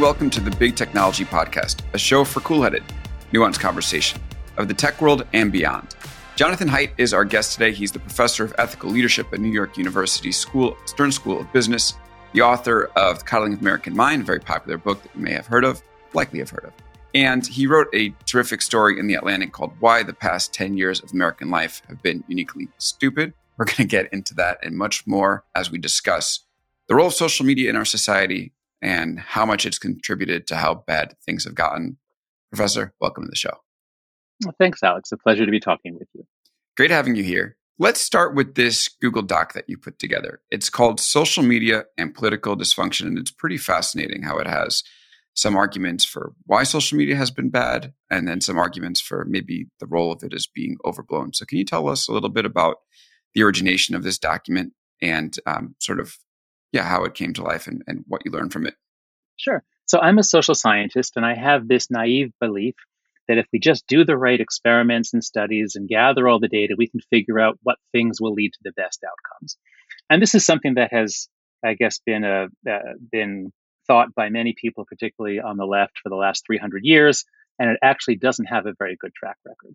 Welcome to the Big Technology Podcast, a show for cool-headed, nuanced conversation of the tech world and beyond. Jonathan Haidt is our guest today. He's the professor of ethical leadership at New York University School, Stern School of Business, the author of The Coddling of American Mind, a very popular book that you may have heard of, likely have heard of. And he wrote a terrific story in The Atlantic called Why the Past 10 Years of American Life Have Been Uniquely Stupid. We're going to get into that and much more as we discuss the role of social media in our society and how much it's contributed to how bad things have gotten. Professor, welcome to the show. Well, thanks, Alex. A pleasure to be talking with you. Great having you here. Let's start with this Google Doc that you put together. It's called Social Media and Political Dysfunction, and it's pretty fascinating how it has some arguments for why social media has been bad, and then some arguments for maybe the role of it as being overblown. So, can you tell us a little bit about the origination of this document and um, sort of yeah, how it came to life and, and what you learned from it. Sure. So I'm a social scientist and I have this naive belief that if we just do the right experiments and studies and gather all the data, we can figure out what things will lead to the best outcomes. And this is something that has, I guess, been a uh, been thought by many people, particularly on the left, for the last 300 years, and it actually doesn't have a very good track record.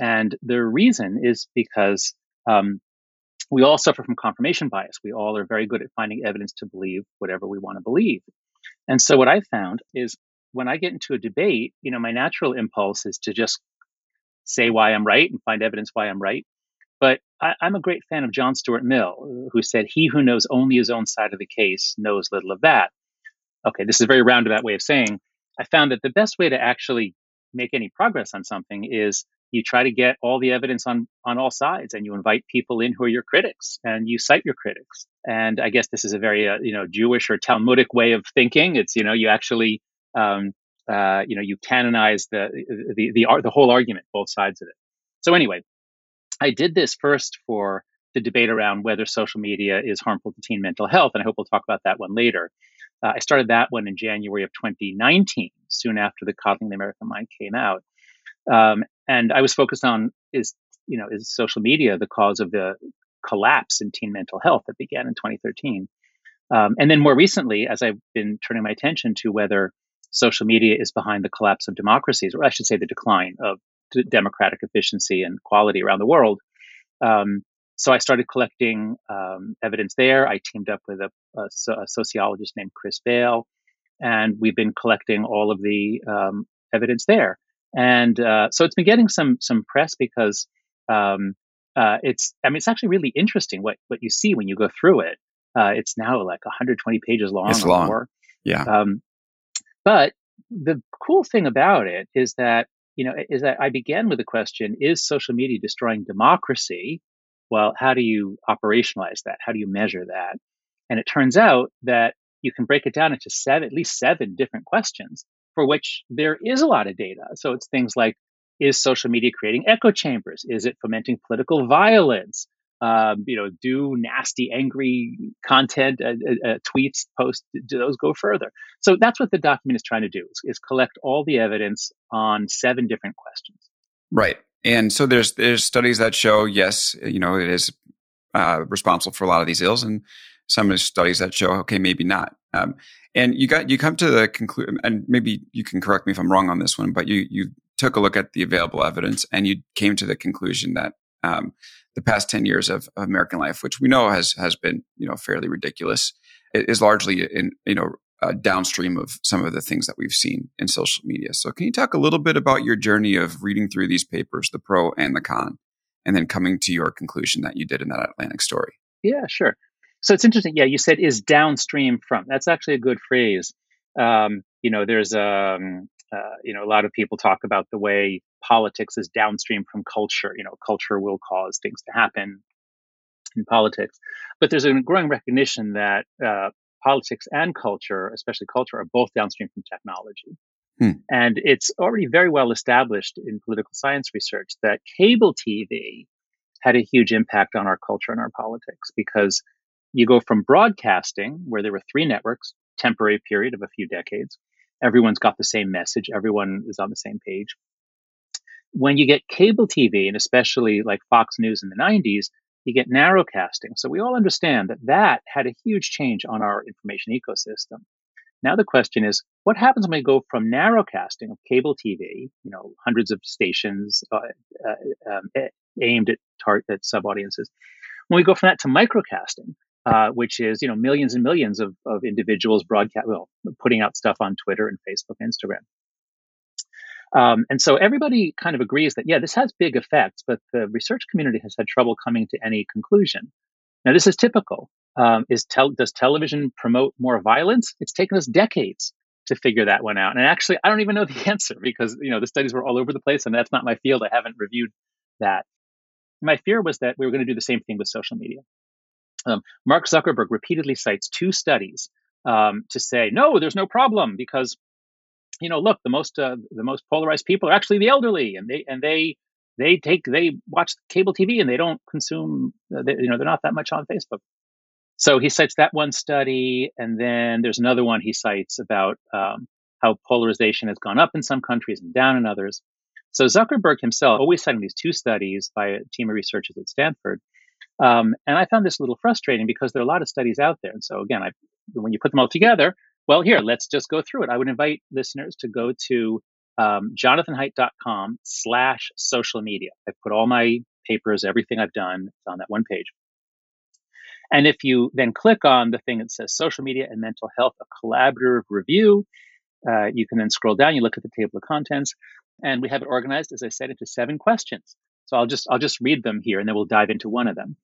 And the reason is because um, we all suffer from confirmation bias. We all are very good at finding evidence to believe whatever we want to believe. And so what I found is when I get into a debate, you know, my natural impulse is to just say why I'm right and find evidence why I'm right. But I, am a great fan of John Stuart Mill, who said, He who knows only his own side of the case knows little of that. Okay, this is a very roundabout way of saying I found that the best way to actually make any progress on something is you try to get all the evidence on on all sides and you invite people in who are your critics and you cite your critics. And i guess this is a very uh, you know jewish or talmudic way of thinking. It's you know you actually um, uh, you know you canonize the the the, the whole argument both sides of it. So anyway i did this first for the debate around whether social media is harmful to teen mental health and i hope we'll talk about that one later. Uh, i started that one in january of 2019 soon after the coddling the american mind came out. Um, and I was focused on is you know is social media the cause of the collapse in teen mental health that began in 2013. Um, and then more recently, as I've been turning my attention to whether social media is behind the collapse of democracies, or I should say the decline of d- democratic efficiency and quality around the world. Um, so I started collecting um, evidence there. I teamed up with a, a, a, sociologist named Chris Bail, and we've been collecting all of the um, evidence there. And uh, so it's been getting some some press because um, uh, it's I mean it's actually really interesting what what you see when you go through it. Uh, it's now like 120 pages long. It's long. More. Yeah. Um, but the cool thing about it is that you know is that I began with the question: Is social media destroying democracy? Well, how do you operationalize that? How do you measure that? And it turns out that you can break it down into seven, at least seven different questions for which there is a lot of data. So it's things like is social media creating echo chambers? Is it fomenting political violence? Um, you know, do nasty, angry content, uh, uh, uh, tweets, posts, do those go further? So that's what the document is trying to do: is, is collect all the evidence on seven different questions. Right, and so there's there's studies that show yes, you know, it is uh, responsible for a lot of these ills, and some of the studies that show okay, maybe not. Um, and you got you come to the conclusion, and maybe you can correct me if I'm wrong on this one, but you you took a look at the available evidence and you came to the conclusion that um, the past 10 years of, of, American life, which we know has has been you know fairly ridiculous, is largely in you know uh, downstream of some of the things that we've seen in social media. So, can you talk a little bit about your journey of reading through these papers, the pro and the con, and then coming to your conclusion that you did in that Atlantic story? Yeah, sure. So it's interesting. Yeah, you said is downstream from. That's actually a good phrase. Um, you know, there's um, uh, you know a lot of people talk about the way politics is downstream from culture. You know, culture will cause things to happen in politics, but there's a growing recognition that uh, politics and culture, especially culture, are both downstream from technology. Hmm. And it's already very well established in political science research that cable TV had a huge impact on our culture and our politics because you go from broadcasting, where there were three networks, temporary period of a few decades, everyone's got the same message, everyone is on the same page. When you get cable TV, and especially like Fox News in the 90s, you get narrowcasting. So we all understand that that had a huge change on our information ecosystem. Now the question is, what happens when we go from narrowcasting of cable TV, you know, hundreds of stations uh, uh, um, aimed at tar- at sub audiences, when we go from that to microcasting, uh, which is you know millions and millions of, of individuals broadcast, well, putting out stuff on Twitter and Facebook, and Instagram. Um, and so everybody kind of agrees that, yeah, this has big effects, but the research community has had trouble coming to any conclusion. Now, this is typical. Um, is tel- does television promote more violence? It's taken us decades to figure that one out. And actually, I don't even know the answer because you know the studies were all over the place, and that's not my field. I haven't reviewed that. My fear was that we were going to do the same thing with social media. Um, Mark Zuckerberg repeatedly cites two studies um, to say no, there's no problem because you know, look, the most uh, the most polarized people are actually the elderly, and they and they they take they watch cable TV and they don't consume. Uh, they, you know, they're not that much on Facebook. So he cites that one study, and then there's another one he cites about um, how polarization has gone up in some countries and down in others. So Zuckerberg himself always citing these two studies by a team of researchers at Stanford. Um, and I found this a little frustrating because there are a lot of studies out there. And so again, I, when you put them all together, well, here, let's just go through it. I would invite listeners to go to um, jonathanhaidt.com slash social media. I put all my papers, everything I've done on that one page. And if you then click on the thing that says social media and mental health, a collaborative review, uh, you can then scroll down, you look at the table of contents, and we have it organized, as I said, into seven questions. So I'll just I'll just read them here and then we'll dive into one of them.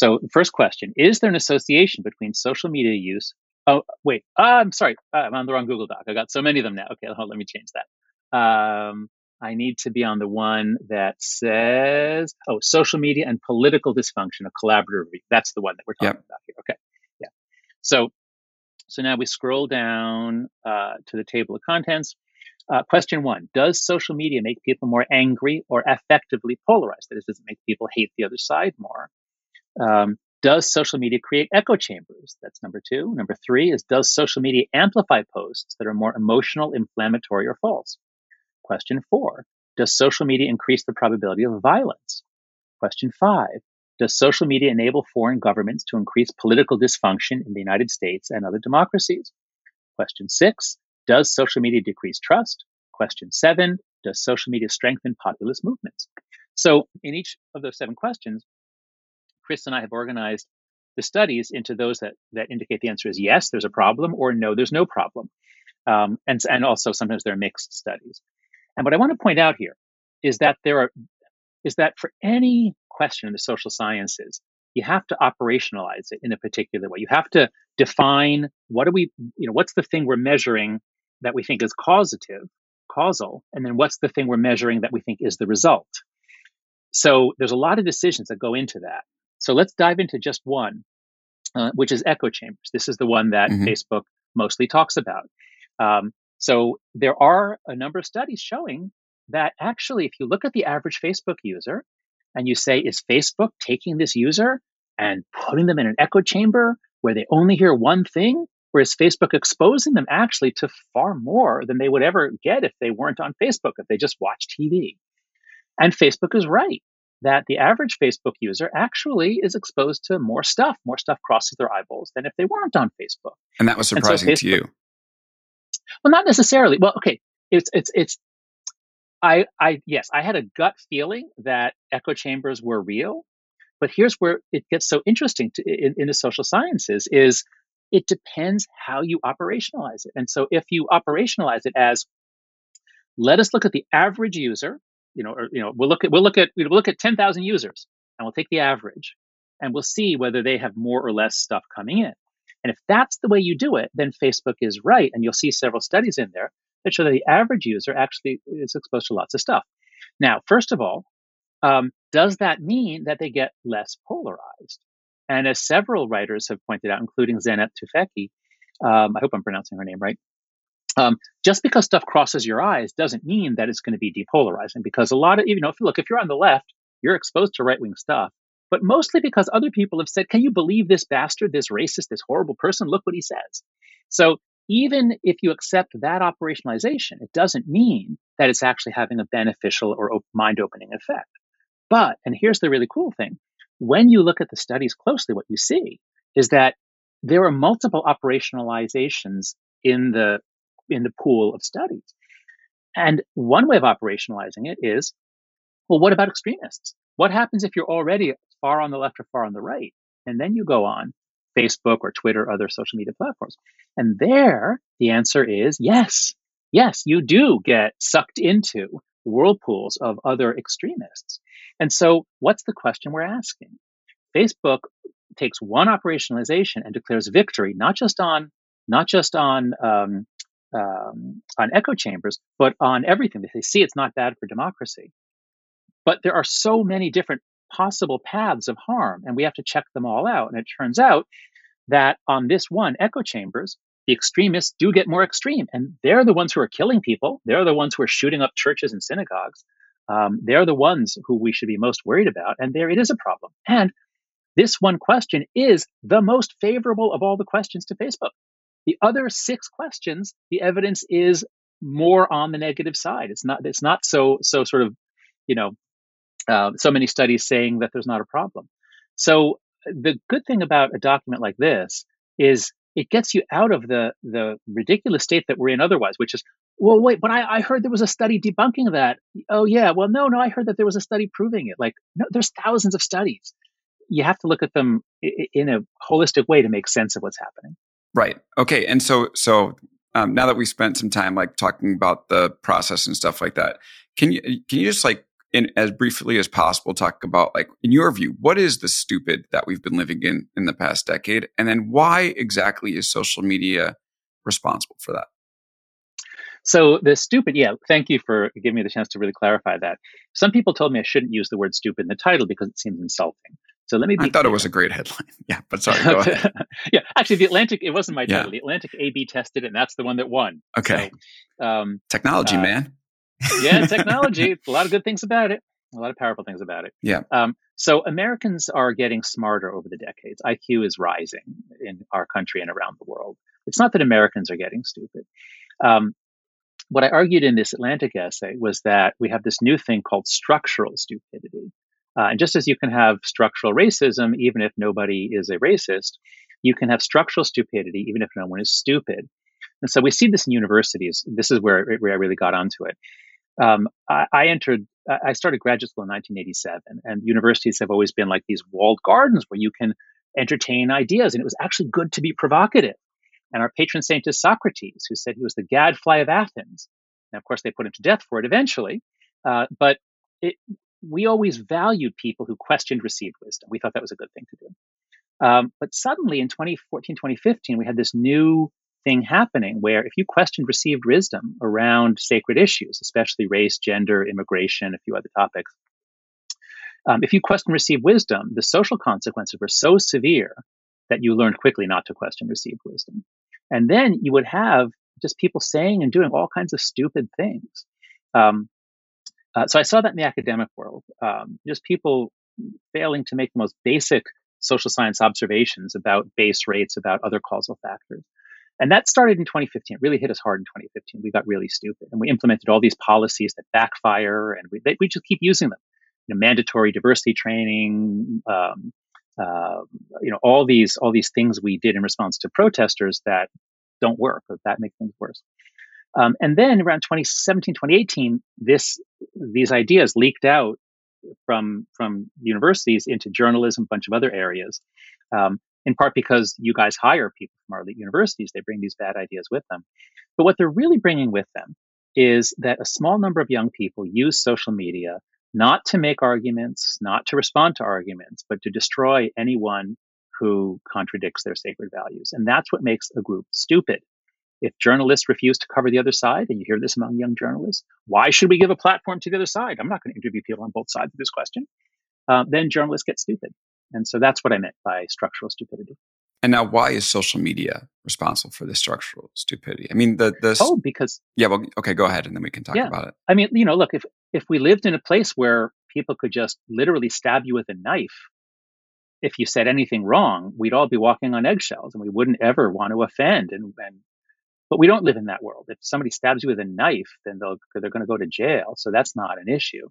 So first question, is there an association between social media use Oh, wait. Uh, I'm sorry. Uh, I'm on the wrong Google Doc. I got so many of them now. Okay, hold, let me change that. Um, I need to be on the one that says, oh, social media and political dysfunction, a collaborative. review. That's the one that we're talking yep. about here. Okay. Yeah. So, so now we scroll down uh, to the table of contents. Uh, question one Does social media make people more angry or affectively polarized? That is, does it make people hate the other side more? Um, does social media create echo chambers? That's number two. Number three is Does social media amplify posts that are more emotional, inflammatory, or false? Question four Does social media increase the probability of violence? Question five Does social media enable foreign governments to increase political dysfunction in the United States and other democracies? Question six Does social media decrease trust? Question seven Does social media strengthen populist movements? So, in each of those seven questions, Chris and I have organized the studies into those that, that indicate the answer is yes, there's a problem, or no, there's no problem. Um, and, and also sometimes they're mixed studies. And what I want to point out here is that there are is that for any question in the social sciences, you have to operationalize it in a particular way. You have to define what are we, you know, what's the thing we're measuring that we think is causative, causal, and then what's the thing we're measuring that we think is the result. So there's a lot of decisions that go into that. So let's dive into just one, uh, which is echo chambers. This is the one that mm-hmm. Facebook mostly talks about. Um, so there are a number of studies showing that actually, if you look at the average Facebook user and you say, is Facebook taking this user and putting them in an echo chamber where they only hear one thing? Or is Facebook exposing them actually to far more than they would ever get if they weren't on Facebook, if they just watch TV? And Facebook is right that the average Facebook user actually is exposed to more stuff. More stuff crosses their eyeballs than if they weren't on Facebook. And that was surprising so Facebook, to you. Well, not necessarily. Well, okay, it's it's it's. I I yes, I had a gut feeling that echo chambers were real, but here's where it gets so interesting to, in, in the social sciences is it depends how you operationalize it. And so if you operationalize it as let us look at the average user you know, or, you know, we'll look at we'll look at we'll look at 10,000 users and we'll take the average and we'll see whether they have more or less stuff coming in. And if that's the way you do it, then Facebook is right, and you'll see several studies in there that show that the average user actually is exposed to lots of stuff. Now, first of all, um, does that mean that they get less polarized? And as several writers have pointed out, including Zeynep Tufekci, Um, I hope I'm pronouncing her name right. Um, just because stuff crosses your eyes doesn't mean that it's going to be depolarizing. Because a lot of you know, if, you look, if you're on the left, you're exposed to right wing stuff, but mostly because other people have said, "Can you believe this bastard, this racist, this horrible person? Look what he says." So even if you accept that operationalization, it doesn't mean that it's actually having a beneficial or mind opening effect. But, and here's the really cool thing when you look at the studies closely, what you see is that there are multiple operationalizations in the in the pool of studies. And one way of operationalizing it is, well, what about extremists? What happens if you're already far on the left or far on the right? And then you go on Facebook or Twitter, or other social media platforms. And there, the answer is yes. Yes, you do get sucked into whirlpools of other extremists. And so, what's the question we're asking? Facebook takes one operationalization and declares victory, not just on not just on um, um, on echo chambers, but on everything. They see it's not bad for democracy. But there are so many different possible paths of harm, and we have to check them all out. And it turns out that on this one, echo chambers, the extremists do get more extreme, and they're the ones who are killing people. They're the ones who are shooting up churches and synagogues. Um, they're the ones who we should be most worried about, and there it is a problem. And this one question is the most favorable of all the questions to Facebook. The other six questions, the evidence is more on the negative side. It's not. It's not so so sort of, you know, uh, so many studies saying that there's not a problem. So the good thing about a document like this is it gets you out of the the ridiculous state that we're in otherwise, which is, well, wait, but I, I heard there was a study debunking that. Oh yeah, well, no, no, I heard that there was a study proving it. Like, no, there's thousands of studies. You have to look at them in a holistic way to make sense of what's happening. Right. Okay. And so, so um, now that we spent some time like talking about the process and stuff like that, can you can you just like in as briefly as possible talk about like in your view what is the stupid that we've been living in in the past decade and then why exactly is social media responsible for that so the stupid yeah thank you for giving me the chance to really clarify that some people told me i shouldn't use the word stupid in the title because it seems insulting so let me I thought clear. it was a great headline. Yeah, but sorry, go ahead. yeah, actually, the Atlantic, it wasn't my title. Yeah. The Atlantic A B tested it, and that's the one that won. Okay. So, um, Technology, uh, man yeah, technology. a lot of good things about it. A lot of powerful things about it. Yeah. Um, so Americans are getting smarter over the decades. IQ is rising in our country and around the world. It's not that Americans are getting stupid. Um, what I argued in this Atlantic essay was that we have this new thing called structural stupidity. Uh, and just as you can have structural racism, even if nobody is a racist, you can have structural stupidity, even if no one is stupid. And so we see this in universities. This is where, where I really got onto it um, I, I, entered, I started graduate school in 1987, and universities have always been like these walled gardens where you can entertain ideas, and it was actually good to be provocative. And our patron saint is Socrates, who said he was the gadfly of Athens. Now, of course, they put him to death for it eventually, uh, but it, we always valued people who questioned received wisdom. We thought that was a good thing to do. Um, but suddenly in 2014, 2015, we had this new thing happening where if you questioned received wisdom around sacred issues, especially race, gender, immigration, a few other topics, um, if you question received wisdom, the social consequences were so severe that you learned quickly not to question received wisdom. And then you would have just people saying and doing all kinds of stupid things. Um, uh, so I saw that in the academic world, um, just people failing to make the most basic social science observations about base rates, about other causal factors. And that started in 2015. It really hit us hard in 2015. We got really stupid and we implemented all these policies that backfire and we, we just keep using them. You know, mandatory diversity training, um, uh, you know, all these, all these things we did in response to protesters that don't work or that make things worse. Um, and then around 2017, 2018, this, these ideas leaked out from, from universities into journalism, a bunch of other areas. Um, in part because you guys hire people from our elite universities. They bring these bad ideas with them. But what they're really bringing with them is that a small number of young people use social media not to make arguments, not to respond to arguments, but to destroy anyone who contradicts their sacred values. And that's what makes a group stupid. If journalists refuse to cover the other side, and you hear this among young journalists, why should we give a platform to the other side? I'm not going to interview people on both sides of this question. Uh, then journalists get stupid. And so that's what I meant by structural stupidity. And now, why is social media responsible for this structural stupidity? I mean, the the oh, because yeah. Well, okay, go ahead, and then we can talk yeah. about it. I mean, you know, look if if we lived in a place where people could just literally stab you with a knife if you said anything wrong, we'd all be walking on eggshells, and we wouldn't ever want to offend. And, and but we don't live in that world. If somebody stabs you with a knife, then they'll, they're going to go to jail. So that's not an issue.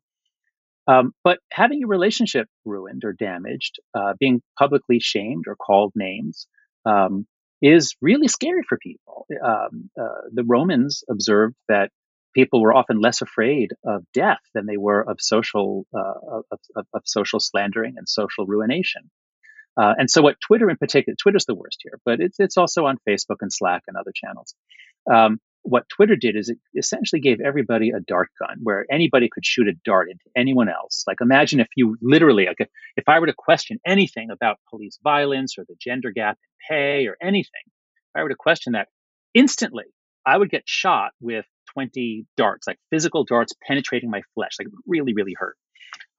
Um, but having your relationship ruined or damaged, uh, being publicly shamed or called names, um, is really scary for people. Um, uh, the Romans observed that people were often less afraid of death than they were of social uh, of, of, of, social slandering and social ruination. Uh, and so, what Twitter in particular, Twitter's the worst here, but it's it's also on Facebook and Slack and other channels. Um, what Twitter did is it essentially gave everybody a dart gun where anybody could shoot a dart into anyone else. Like imagine if you literally, like if I were to question anything about police violence or the gender gap in pay or anything, if I were to question that instantly, I would get shot with 20 darts, like physical darts penetrating my flesh, like really, really hurt.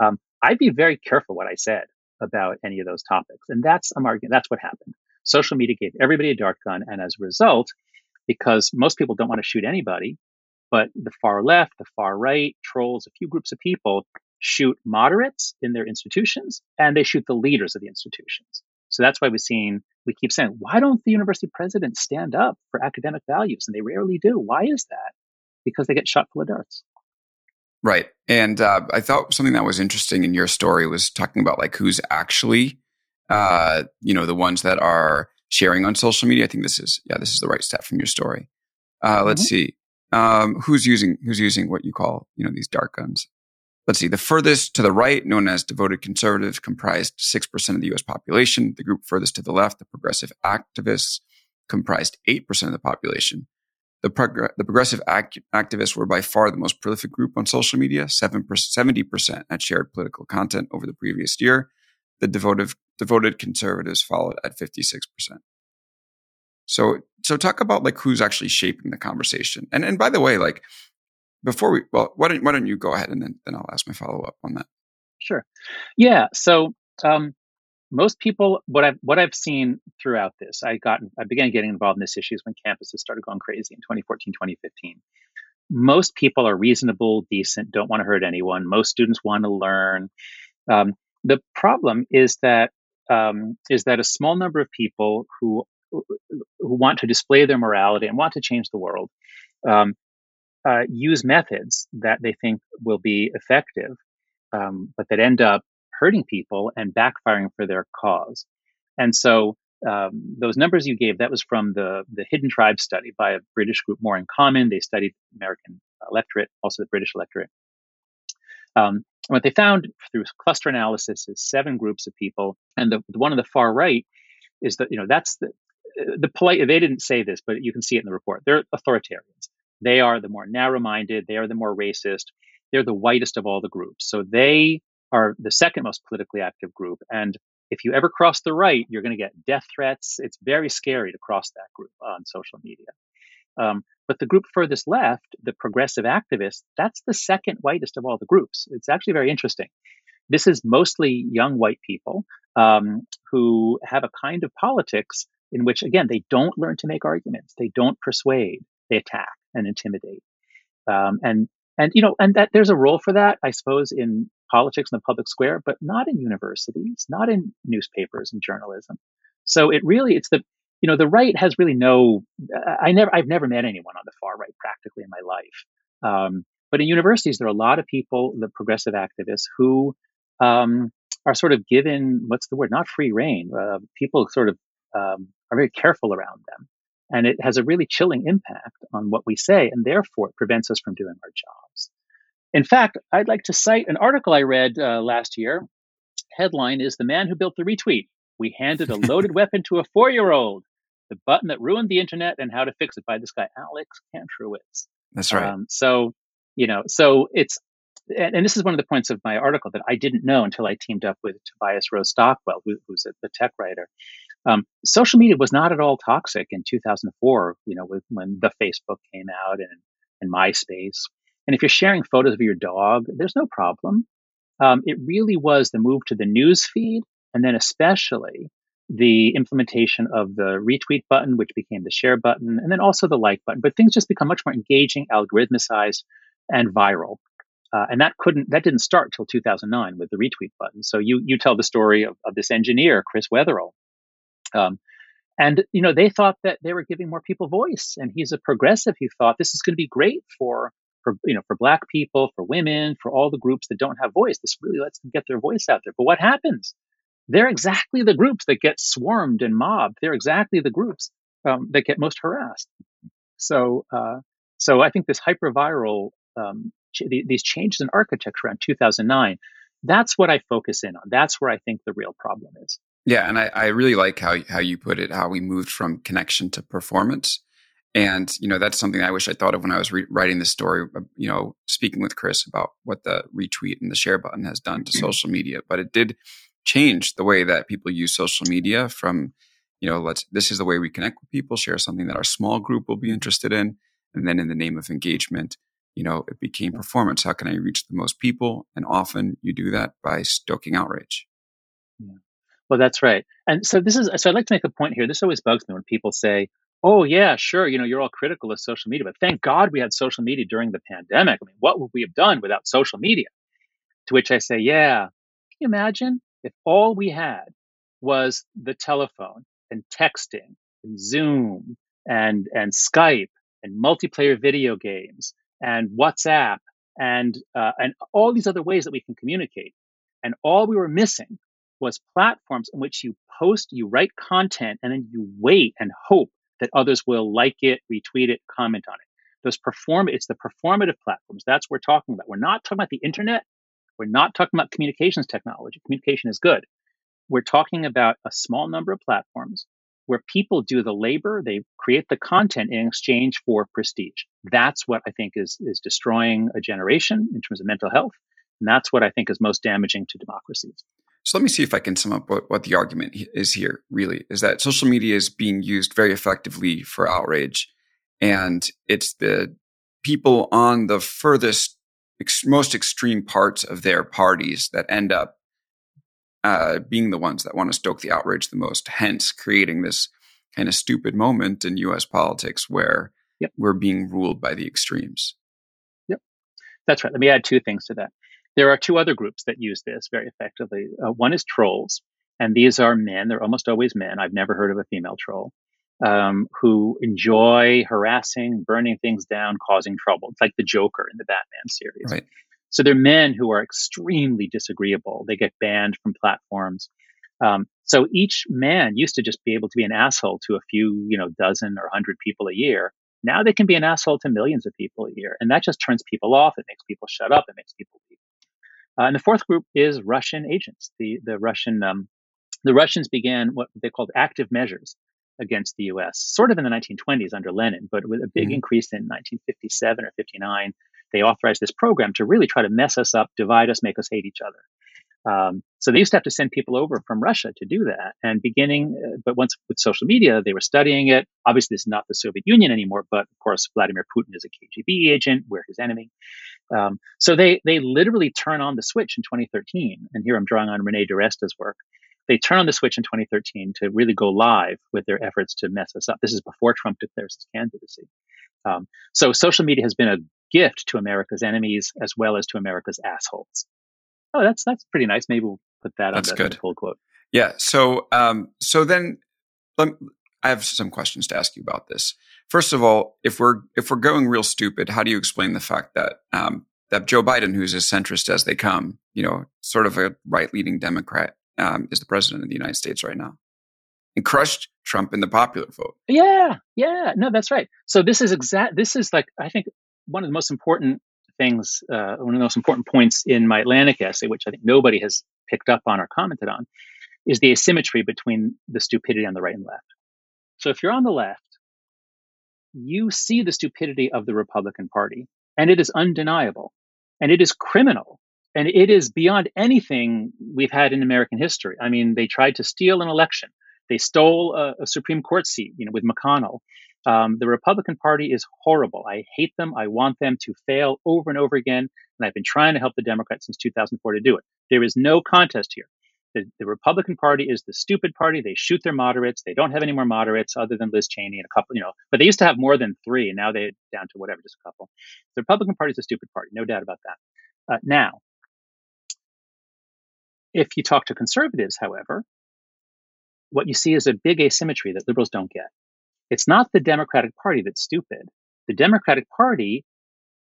Um, I'd be very careful what I said about any of those topics. And that's, I'm arguing, that's what happened. Social media gave everybody a dart gun. And as a result, because most people don't want to shoot anybody, but the far left, the far right, trolls, a few groups of people shoot moderates in their institutions and they shoot the leaders of the institutions. So that's why we've seen, we keep saying, why don't the university presidents stand up for academic values? And they rarely do. Why is that? Because they get shot full of darts. Right. And uh, I thought something that was interesting in your story was talking about like who's actually, uh, you know, the ones that are sharing on social media. I think this is, yeah, this is the right step from your story. Uh, mm-hmm. Let's see. Um, who's using, who's using what you call, you know, these dark guns? Let's see. The furthest to the right, known as devoted conservatives, comprised 6% of the US population. The group furthest to the left, the progressive activists, comprised 8% of the population. The, prog- the progressive act- activists were by far the most prolific group on social media. 7 70% had shared political content over the previous year. The devoted, devoted conservatives followed at 56%. So, so talk about like who's actually shaping the conversation. And, and by the way, like before we, well, why don't, why don't you go ahead and then, then I'll ask my follow up on that. Sure. Yeah. So, um, most people what i've what i've seen throughout this i got i began getting involved in this issues when campuses started going crazy in 2014 2015 most people are reasonable decent don't want to hurt anyone. Most students want to learn. Um, the problem is that um, is that a small number of people who who want to display their morality and want to change the world um, uh, use methods that they think will be effective, um, but that end up hurting people and backfiring for their cause. And so um, those numbers you gave, that was from the, the Hidden Tribe study by a British group, More in Common. They studied American electorate, also the British electorate. Um, what they found through cluster analysis is seven groups of people, and the, the one on the far right is that you know that's the the polite. They didn't say this, but you can see it in the report. They're authoritarians. They are the more narrow-minded. They are the more racist. They're the whitest of all the groups. So they are the second most politically active group. And if you ever cross the right, you're going to get death threats. It's very scary to cross that group on social media. Um, but the group furthest left, the progressive activists, that's the second whitest of all the groups. It's actually very interesting. This is mostly young white people um, who have a kind of politics in which, again, they don't learn to make arguments, they don't persuade, they attack and intimidate. Um, and and you know, and that there's a role for that, I suppose, in politics in the public square, but not in universities, not in newspapers and journalism. So it really, it's the, you know, the right has really no, I never, I've never met anyone on the far right practically in my life. Um, but in universities, there are a lot of people, the progressive activists, who um, are sort of given, what's the word, not free rein. Uh, people sort of um, are very careful around them. And it has a really chilling impact on what we say, and therefore it prevents us from doing our jobs. In fact, I'd like to cite an article I read uh, last year. Headline is The Man Who Built the Retweet. We handed a loaded weapon to a four year old. The button that ruined the internet and how to fix it by this guy, Alex Kantrowitz. That's right. Um, so, you know, so it's, and, and, this is one of the points of my article that I didn't know until I teamed up with Tobias Rose Stockwell, who, who's a, tech writer. Um, social media was not at all toxic in 2004, you know, with, when the Facebook came out and, and MySpace. And if you're sharing photos of your dog, there's no problem. Um, it really was the move to the news feed, and then especially the implementation of the retweet button, which became the share button, and then also the like button. But things just become much more engaging, algorithmicized, and viral. Uh, and that couldn't that didn't start till 2009 with the retweet button. So you you tell the story of, of this engineer, Chris Wetherell. Um, and you know they thought that they were giving more people voice, and he's a progressive. He thought this is going to be great for for you know for black people, for women, for all the groups that don't have voice. This really lets them get their voice out there. But what happens? They're exactly the groups that get swarmed and mobbed. They're exactly the groups um, that get most harassed. So, uh, so I think this hyperviral um, ch- these changes in architecture around 2009. That's what I focus in on. That's where I think the real problem is. Yeah, and I, I really like how how you put it. How we moved from connection to performance. And you know that's something I wish I thought of when I was re- writing this story. Uh, you know, speaking with Chris about what the retweet and the share button has done to social media, but it did change the way that people use social media. From you know, let's this is the way we connect with people, share something that our small group will be interested in, and then in the name of engagement, you know, it became performance. How can I reach the most people? And often you do that by stoking outrage. Yeah. Well, that's right. And so this is so I'd like to make a point here. This always bugs me when people say, oh yeah sure you know you're all critical of social media but thank god we had social media during the pandemic. I mean what would we have done without social media? To which i say yeah can you imagine if all we had was the telephone and texting and zoom and and skype and multiplayer video games and whatsapp and uh, and all these other ways that we can communicate? And all we were missing was platforms in which you post you write content and then you wait and hope that others will like it, retweet it, comment on it. Those perform it's the performative platforms. That's what we're talking about. We're not talking about the internet. We're not talking about communications technology. Communication is good. We're talking about a small number of platforms where people do the labor, they create the content in exchange for prestige. That's what I think is is destroying a generation in terms of mental health. And that's what I think is most damaging to democracies. So let me see if I can sum up what, what the argument is here, really, is that social media is being used very effectively for outrage. And it's the people on the furthest, ex- most extreme parts of their parties that end up uh, being the ones that want to stoke the outrage the most, hence creating this kind of stupid moment in US politics where yep. we're being ruled by the extremes. Yep. That's right. Let me add two things to that. There are two other groups that use this very effectively. Uh, one is trolls, and these are men. They're almost always men. I've never heard of a female troll um, who enjoy harassing, burning things down, causing trouble. It's like the Joker in the Batman series. Right. So they're men who are extremely disagreeable. They get banned from platforms. Um, so each man used to just be able to be an asshole to a few, you know, dozen or hundred people a year. Now they can be an asshole to millions of people a year. And that just turns people off. It makes people shut up. It makes people leave. Uh, and the fourth group is Russian agents. The the Russian um, the Russians began what they called active measures against the U.S. sort of in the 1920s under Lenin, but with a big mm-hmm. increase in 1957 or 59. They authorized this program to really try to mess us up, divide us, make us hate each other. Um, so they used to have to send people over from Russia to do that. And beginning, uh, but once with social media, they were studying it. Obviously, this is not the Soviet Union anymore, but of course, Vladimir Putin is a KGB agent. We're his enemy. Um, so they they literally turn on the switch in 2013. And here I'm drawing on Renee DiResta's work. They turn on the switch in 2013 to really go live with their efforts to mess us up. This is before Trump declares his candidacy. Um, so social media has been a gift to America's enemies as well as to America's assholes. Oh, that's that's pretty nice. Maybe we'll put that that's on the, good. full quote. Yeah. So um, so then let, I have some questions to ask you about this. First of all, if we're if we're going real stupid, how do you explain the fact that um, that Joe Biden, who's as centrist as they come, you know, sort of a right leaning Democrat, um, is the president of the United States right now, and crushed Trump in the popular vote? Yeah, yeah, no, that's right. So this is exact. This is like I think one of the most important things, uh, one of the most important points in my Atlantic essay, which I think nobody has picked up on or commented on, is the asymmetry between the stupidity on the right and left. So if you're on the left, you see the stupidity of the Republican Party, and it is undeniable, and it is criminal, and it is beyond anything we've had in American history. I mean, they tried to steal an election. They stole a, a Supreme Court seat, you know, with McConnell. Um, the Republican Party is horrible. I hate them. I want them to fail over and over again. And I've been trying to help the Democrats since 2004 to do it. There is no contest here. The, the, Republican Party is the stupid party. They shoot their moderates. They don't have any more moderates other than Liz Cheney and a couple, you know, but they used to have more than three. And now they're down to whatever, just a couple. The Republican Party is a stupid party. No doubt about that. Uh, now, if you talk to conservatives, however, what you see is a big asymmetry that liberals don't get. It's not the Democratic Party that's stupid. The Democratic Party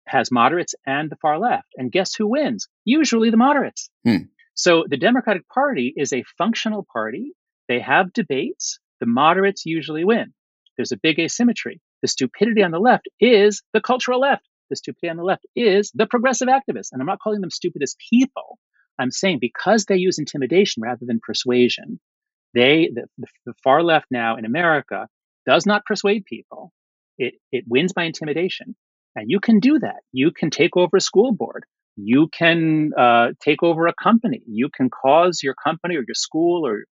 has moderates and the far left. And guess who wins? Usually the moderates. Hmm. So the Democratic Party is a functional party. They have debates. The moderates usually win. There's a big asymmetry. The stupidity on the left is the cultural left. The stupidity on the left is the progressive activists. And I'm not calling them stupid as people. I'm saying because they use intimidation rather than persuasion, they, the, the far left now in America, does not persuade people. It, it wins by intimidation. And you can do that. You can take over a school board. You can uh, take over a company. You can cause your company or your school or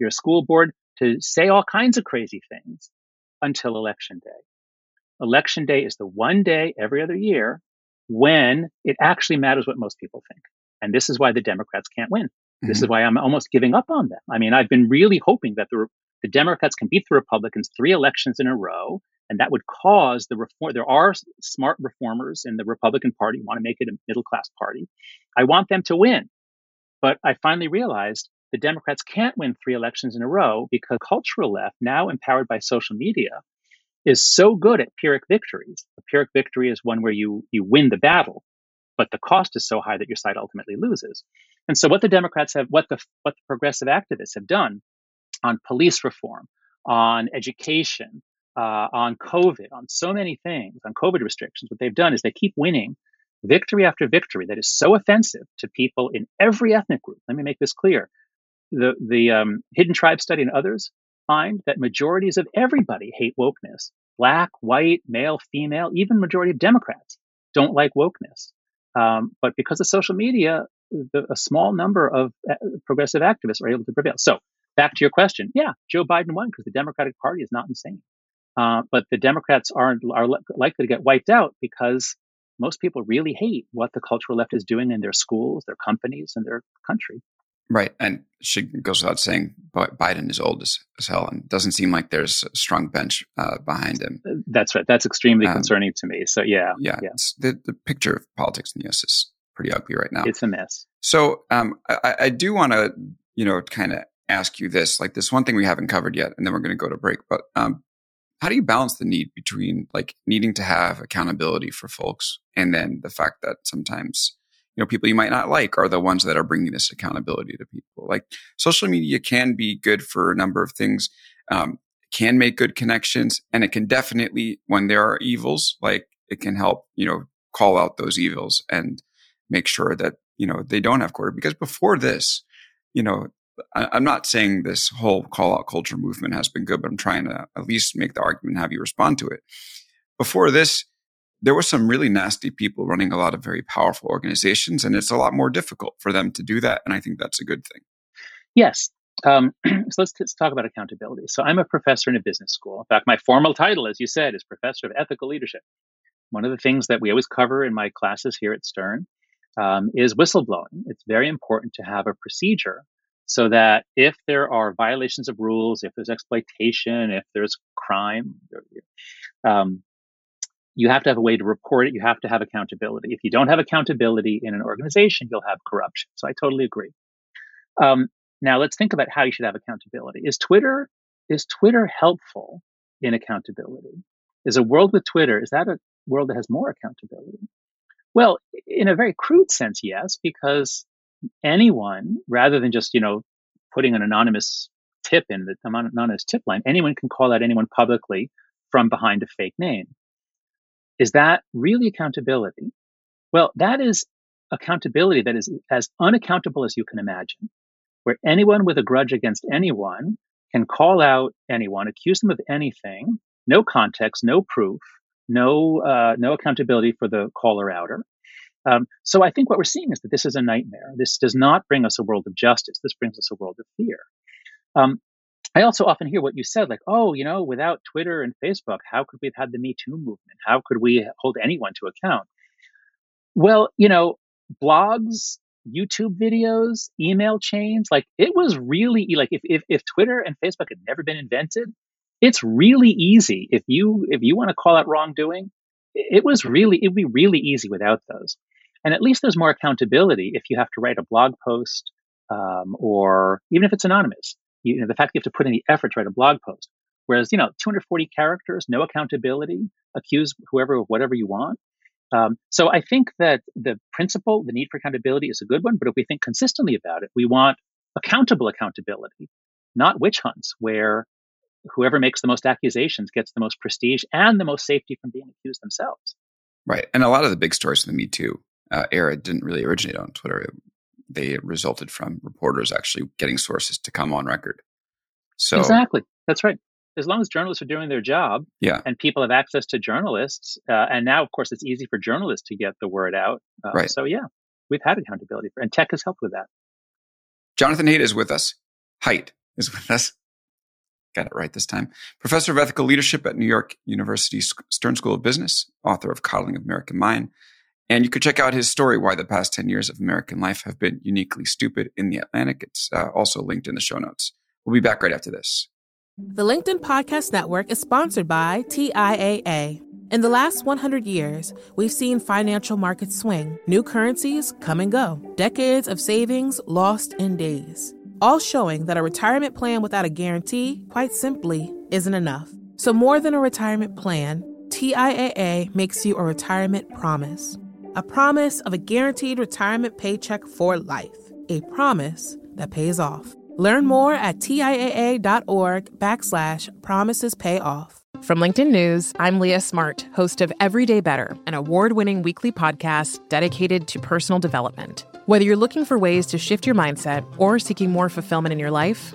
your school board to say all kinds of crazy things until election day. Election day is the one day every other year when it actually matters what most people think. And this is why the Democrats can't win. Mm-hmm. This is mm-hmm. why I'm almost giving up on them. I mean, I've been really hoping that the, the Democrats can beat the Republicans three elections in a row and that would cause the reform. There are smart reformers in the Republican Party want to make it a middle class party. I want them to win. But I finally realized the Democrats can't win three elections in a row because cultural left, now empowered by social media, is so good at Pyrrhic victories. A Pyrrhic victory is one where you, you win the battle, but the cost is so high that your side ultimately loses. And so what the Democrats have, what the, what the progressive activists have done on police reform, on education, uh, on COVID, on so many things, on COVID restrictions, what they've done is they keep winning victory after victory that is so offensive to people in every ethnic group. Let me make this clear. The, the um, Hidden Tribe study and others find that majorities of everybody hate wokeness. Black, white, male, female, even majority of Democrats don't like wokeness. Um, but because of social media, the, a small number of uh, progressive activists are able to prevail. So back to your question. Yeah, Joe Biden won because the Democratic Party is not insane. Uh, but the Democrats aren't are likely to get wiped out because most people really hate what the cultural left is doing in their schools, their companies, and their country. Right, and she goes without saying, Biden is old as, as hell, and doesn't seem like there's a strong bench uh, behind him. Uh, that's right. That's extremely um, concerning to me. So yeah, yeah, yeah. the the picture of politics in the U.S. is pretty ugly right now. It's a mess. So um, I, I do want to, you know, kind of ask you this, like this one thing we haven't covered yet, and then we're going to go to break. But um, how do you balance the need between like needing to have accountability for folks and then the fact that sometimes you know people you might not like are the ones that are bringing this accountability to people like social media can be good for a number of things um, can make good connections and it can definitely when there are evils like it can help you know call out those evils and make sure that you know they don't have quarter because before this you know I, am not saying this whole call out culture movement has been good, but I'm trying to at least make the argument, and have you respond to it. Before this, there were some really nasty people running a lot of very powerful organizations, and it's a lot more difficult for them to do that. And I think that's a good thing. Yes. Um, so let's, let's talk about accountability. So I'm a professor in a business school. In fact, my formal title, as you said, is Professor of Ethical Leadership. One of the things that we always cover in my classes here at Stern um, is whistleblowing. It's very important to have a procedure so that if there are violations of rules, if there's exploitation, if there's crime, um, you have to have a way to report it. You have to have accountability. If you don't have accountability in an organization, you'll have corruption. So I totally agree. Um, now let's think about how you should have accountability. Is Twitter is Twitter helpful in accountability? Is a world with Twitter is that a world that has more accountability? Well, in a very crude sense, yes, because anyone, rather than just, you know, putting an anonymous tip in the anonymous tip line, anyone can call out anyone publicly from behind a fake name. Is that really accountability? Well, that is accountability that is as unaccountable as you can imagine, where anyone with a grudge against anyone can call out anyone, accuse them of anything, no context, no proof, no uh, no accountability for the caller outer, um, so I think what we're seeing is that this is a nightmare. This does not bring us a world of justice. This brings us a world of fear. Um, I also often hear what you said, like, oh, you know, without Twitter and Facebook, how could we have had the Me Too movement? How could we hold anyone to account? Well, you know, blogs, YouTube videos, email chains. Like it was really like if, if if Twitter and Facebook had never been invented, it's really easy. If you if you want to call out wrongdoing, it was really it would be really easy without those. And at least there's more accountability if you have to write a blog post um, or even if it's anonymous. You, know, the fact you have to put in the effort to write a blog post. Whereas, you know, 240 characters, no accountability, accuse whoever of whatever you want. Um, so I think that the principle, the need for accountability is a good one. But if we think consistently about it, we want accountable accountability, not witch hunts where whoever makes the most accusations gets the most prestige and the most safety from being accused themselves. Right. And a lot of the big stories in the Me Too uh, era didn't really originate on Twitter. They resulted from reporters actually getting sources to come on record. So exactly, that's right. As long as journalists are doing their job, yeah, and people have access to journalists, uh, and now of course it's easy for journalists to get the word out. Uh, right. So yeah, we've had accountability, for, and tech has helped with that. Jonathan Haidt is with us. Haidt is with us. Got it right this time. Professor of Ethical Leadership at New York University Stern School of Business, author of Coddling of American Mind, and you could check out his story, Why the Past 10 Years of American Life Have Been Uniquely Stupid in the Atlantic. It's uh, also linked in the show notes. We'll be back right after this. The LinkedIn Podcast Network is sponsored by TIAA. In the last 100 years, we've seen financial markets swing, new currencies come and go, decades of savings lost in days, all showing that a retirement plan without a guarantee, quite simply, isn't enough. So, more than a retirement plan, TIAA makes you a retirement promise a promise of a guaranteed retirement paycheck for life, a promise that pays off. Learn more at TIAA.org backslash promises pay off. From LinkedIn News, I'm Leah Smart, host of Everyday Better, an award winning weekly podcast dedicated to personal development. Whether you're looking for ways to shift your mindset or seeking more fulfillment in your life,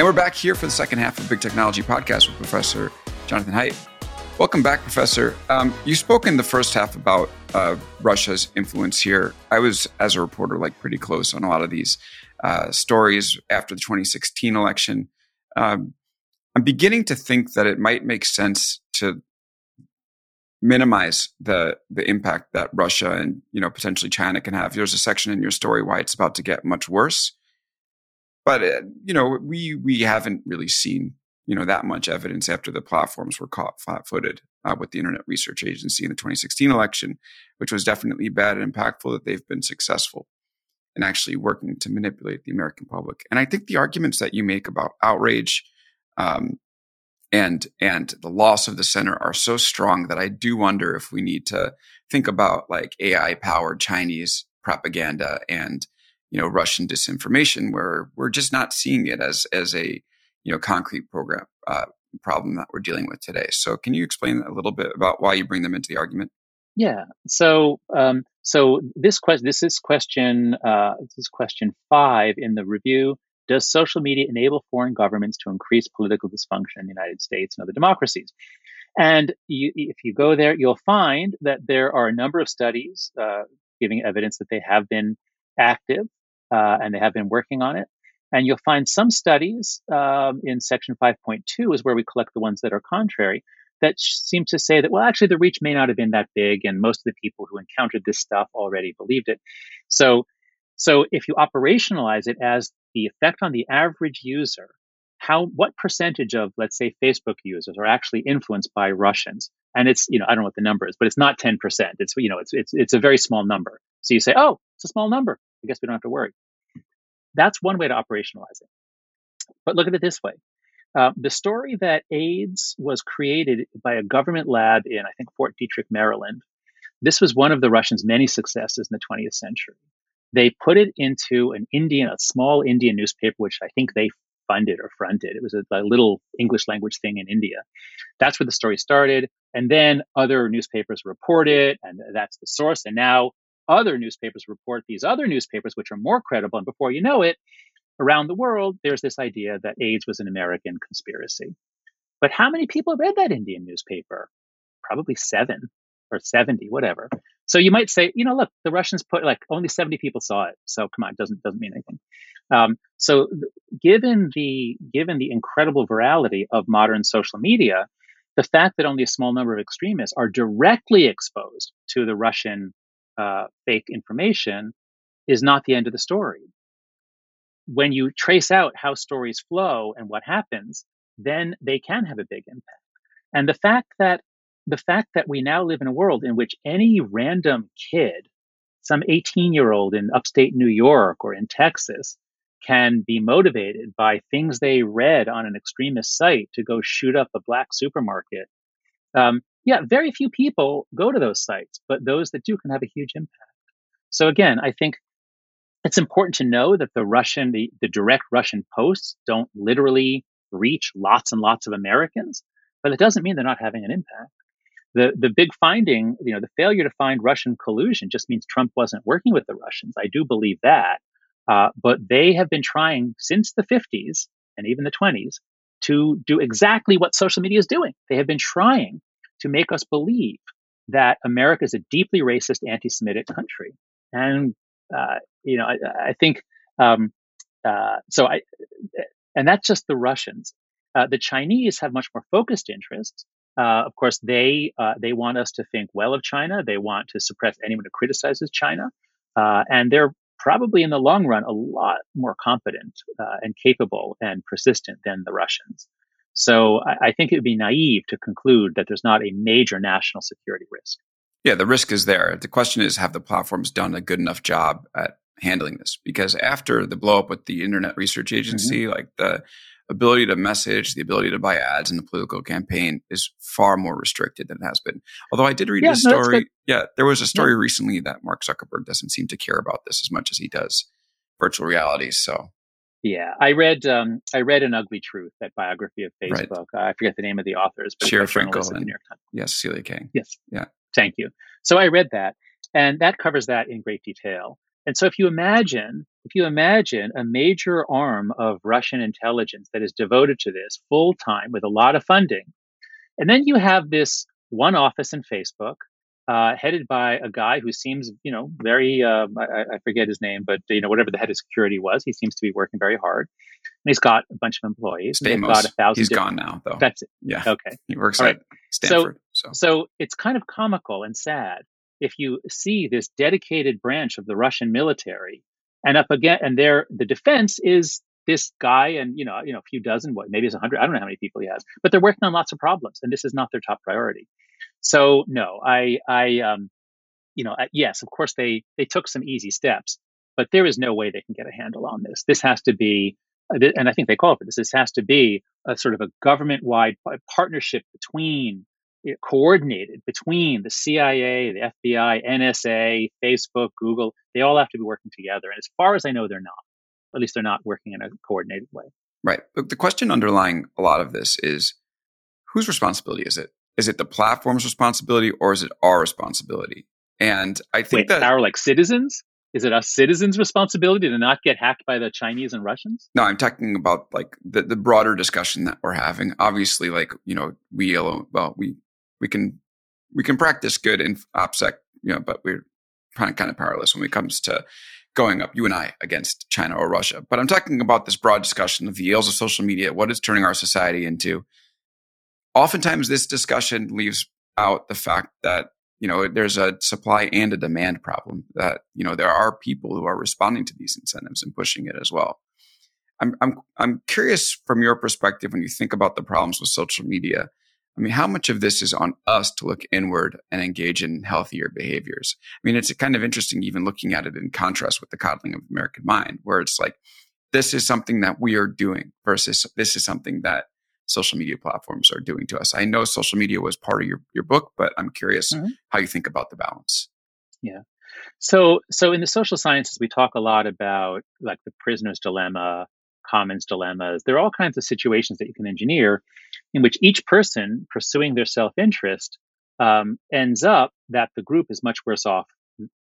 And we're back here for the second half of Big Technology Podcast with Professor Jonathan Haidt. Welcome back, Professor. Um, you spoke in the first half about uh, Russia's influence here. I was, as a reporter, like pretty close on a lot of these uh, stories after the 2016 election. Um, I'm beginning to think that it might make sense to minimize the the impact that Russia and you know potentially China can have. There's a section in your story why it's about to get much worse but uh, you know we we haven't really seen you know that much evidence after the platforms were caught flat-footed uh, with the Internet Research Agency in the 2016 election, which was definitely bad and impactful. That they've been successful in actually working to manipulate the American public. And I think the arguments that you make about outrage um, and and the loss of the center are so strong that I do wonder if we need to think about like AI powered Chinese propaganda and you know Russian disinformation, where we're just not seeing it as as a you know concrete program uh, problem that we're dealing with today. So, can you explain a little bit about why you bring them into the argument? Yeah. So, um, so this question, this is question, uh, this is question five in the review. Does social media enable foreign governments to increase political dysfunction in the United States and other democracies? And you, if you go there, you'll find that there are a number of studies uh, giving evidence that they have been active uh, and they have been working on it. And you'll find some studies um, in section 5.2 is where we collect the ones that are contrary that seem to say that, well, actually, the reach may not have been that big, and most of the people who encountered this stuff already believed it. So, so if you operationalize it as the effect on the average user, how what percentage of let's say Facebook users are actually influenced by Russians? And it's you know I don't know what the number is, but it's not 10%. It's you know it's it's it's a very small number. So you say, oh, it's a small number. I guess we don't have to worry. That's one way to operationalize it. But look at it this way Uh, the story that AIDS was created by a government lab in, I think, Fort Detrick, Maryland. This was one of the Russians' many successes in the 20th century. They put it into an Indian, a small Indian newspaper, which I think they funded or fronted. It was a, a little English language thing in India. That's where the story started. And then other newspapers report it, and that's the source. And now other newspapers report these other newspapers, which are more credible. And before you know it, around the world, there's this idea that AIDS was an American conspiracy. But how many people read that Indian newspaper? Probably seven or 70, whatever. So you might say, you know, look, the Russians put like only 70 people saw it. So come on, it doesn't doesn't mean anything. Um, so given the given the incredible virality of modern social media, the fact that only a small number of extremists are directly exposed to the Russian uh, fake information is not the end of the story. When you trace out how stories flow and what happens, then they can have a big impact. And the fact that the fact that we now live in a world in which any random kid, some 18 year old in upstate New York or in Texas, can be motivated by things they read on an extremist site to go shoot up a black supermarket. Um, yeah, very few people go to those sites, but those that do can have a huge impact. So again, I think it's important to know that the Russian, the, the direct Russian posts don't literally reach lots and lots of Americans, but it doesn't mean they're not having an impact. The the big finding, you know, the failure to find Russian collusion just means Trump wasn't working with the Russians. I do believe that, uh, but they have been trying since the 50s and even the 20s to do exactly what social media is doing. They have been trying to make us believe that America is a deeply racist, anti-Semitic country, and uh, you know, I, I think um, uh, so. I and that's just the Russians. Uh, the Chinese have much more focused interests. Uh, of course, they uh, they want us to think well of China. They want to suppress anyone who criticizes China, uh, and they're probably in the long run a lot more competent and capable and persistent than the Russians. So I, I think it would be naive to conclude that there's not a major national security risk. Yeah, the risk is there. The question is, have the platforms done a good enough job at handling this? Because after the blow up with the Internet Research Agency, mm-hmm. like the ability to message, the ability to buy ads in the political campaign is far more restricted than it has been. Although I did read yeah, a story. No, yeah, there was a story yeah. recently that Mark Zuckerberg doesn't seem to care about this as much as he does virtual reality. So yeah, I read um, I read an ugly truth, that biography of Facebook. Right. Uh, I forget the name of the authors, but Sheera Frenkel and New York Times. Yes, Celia Kang. Yes. Yeah. Thank you. So I read that, and that covers that in great detail. And so if you imagine, if you imagine a major arm of Russian intelligence that is devoted to this full time with a lot of funding, and then you have this one office in Facebook uh, headed by a guy who seems, you know, very, uh, I, I, forget his name, but, you know, whatever the head of security was, he seems to be working very hard. And he's got a bunch of employees. Got a thousand. He's gone now, though. That's it. Yeah. Okay. He works All at right. Stanford. So, so, so it's kind of comical and sad if you see this dedicated branch of the Russian military and up again, and there, the defense is this guy and you know you know a few dozen what maybe it's a hundred I don't know how many people he has but they're working on lots of problems and this is not their top priority so no I I um you know yes of course they they took some easy steps but there is no way they can get a handle on this this has to be uh, and I think they call for this this has to be a sort of a government wide partnership between coordinated between the CIA, the FBI, NSA, Facebook, Google. They all have to be working together. And as far as I know, they're not. At least they're not working in a coordinated way. Right. But the question underlying a lot of this is whose responsibility is it? Is it the platform's responsibility or is it our responsibility? And I think Wait, that our like citizens is it us citizens' responsibility to not get hacked by the Chinese and Russians? No, I'm talking about like the, the broader discussion that we're having. Obviously, like you know, we alone, well, we we can we can practice good in OPSEC, you know, but we're kind of, kind of powerless when it comes to going up, you and I, against China or Russia. But I'm talking about this broad discussion of the ills of social media, what it's turning our society into. Oftentimes, this discussion leaves out the fact that you know there's a supply and a demand problem. That you know there are people who are responding to these incentives and pushing it as well. I'm I'm I'm curious from your perspective when you think about the problems with social media I mean, how much of this is on us to look inward and engage in healthier behaviors? I mean, it's kind of interesting even looking at it in contrast with the coddling of the American mind, where it's like, this is something that we are doing versus this is something that social media platforms are doing to us. I know social media was part of your, your book, but I'm curious mm-hmm. how you think about the balance. Yeah. So, so in the social sciences, we talk a lot about like the prisoner's dilemma, commons dilemmas. There are all kinds of situations that you can engineer in which each person pursuing their self interest um, ends up that the group is much worse off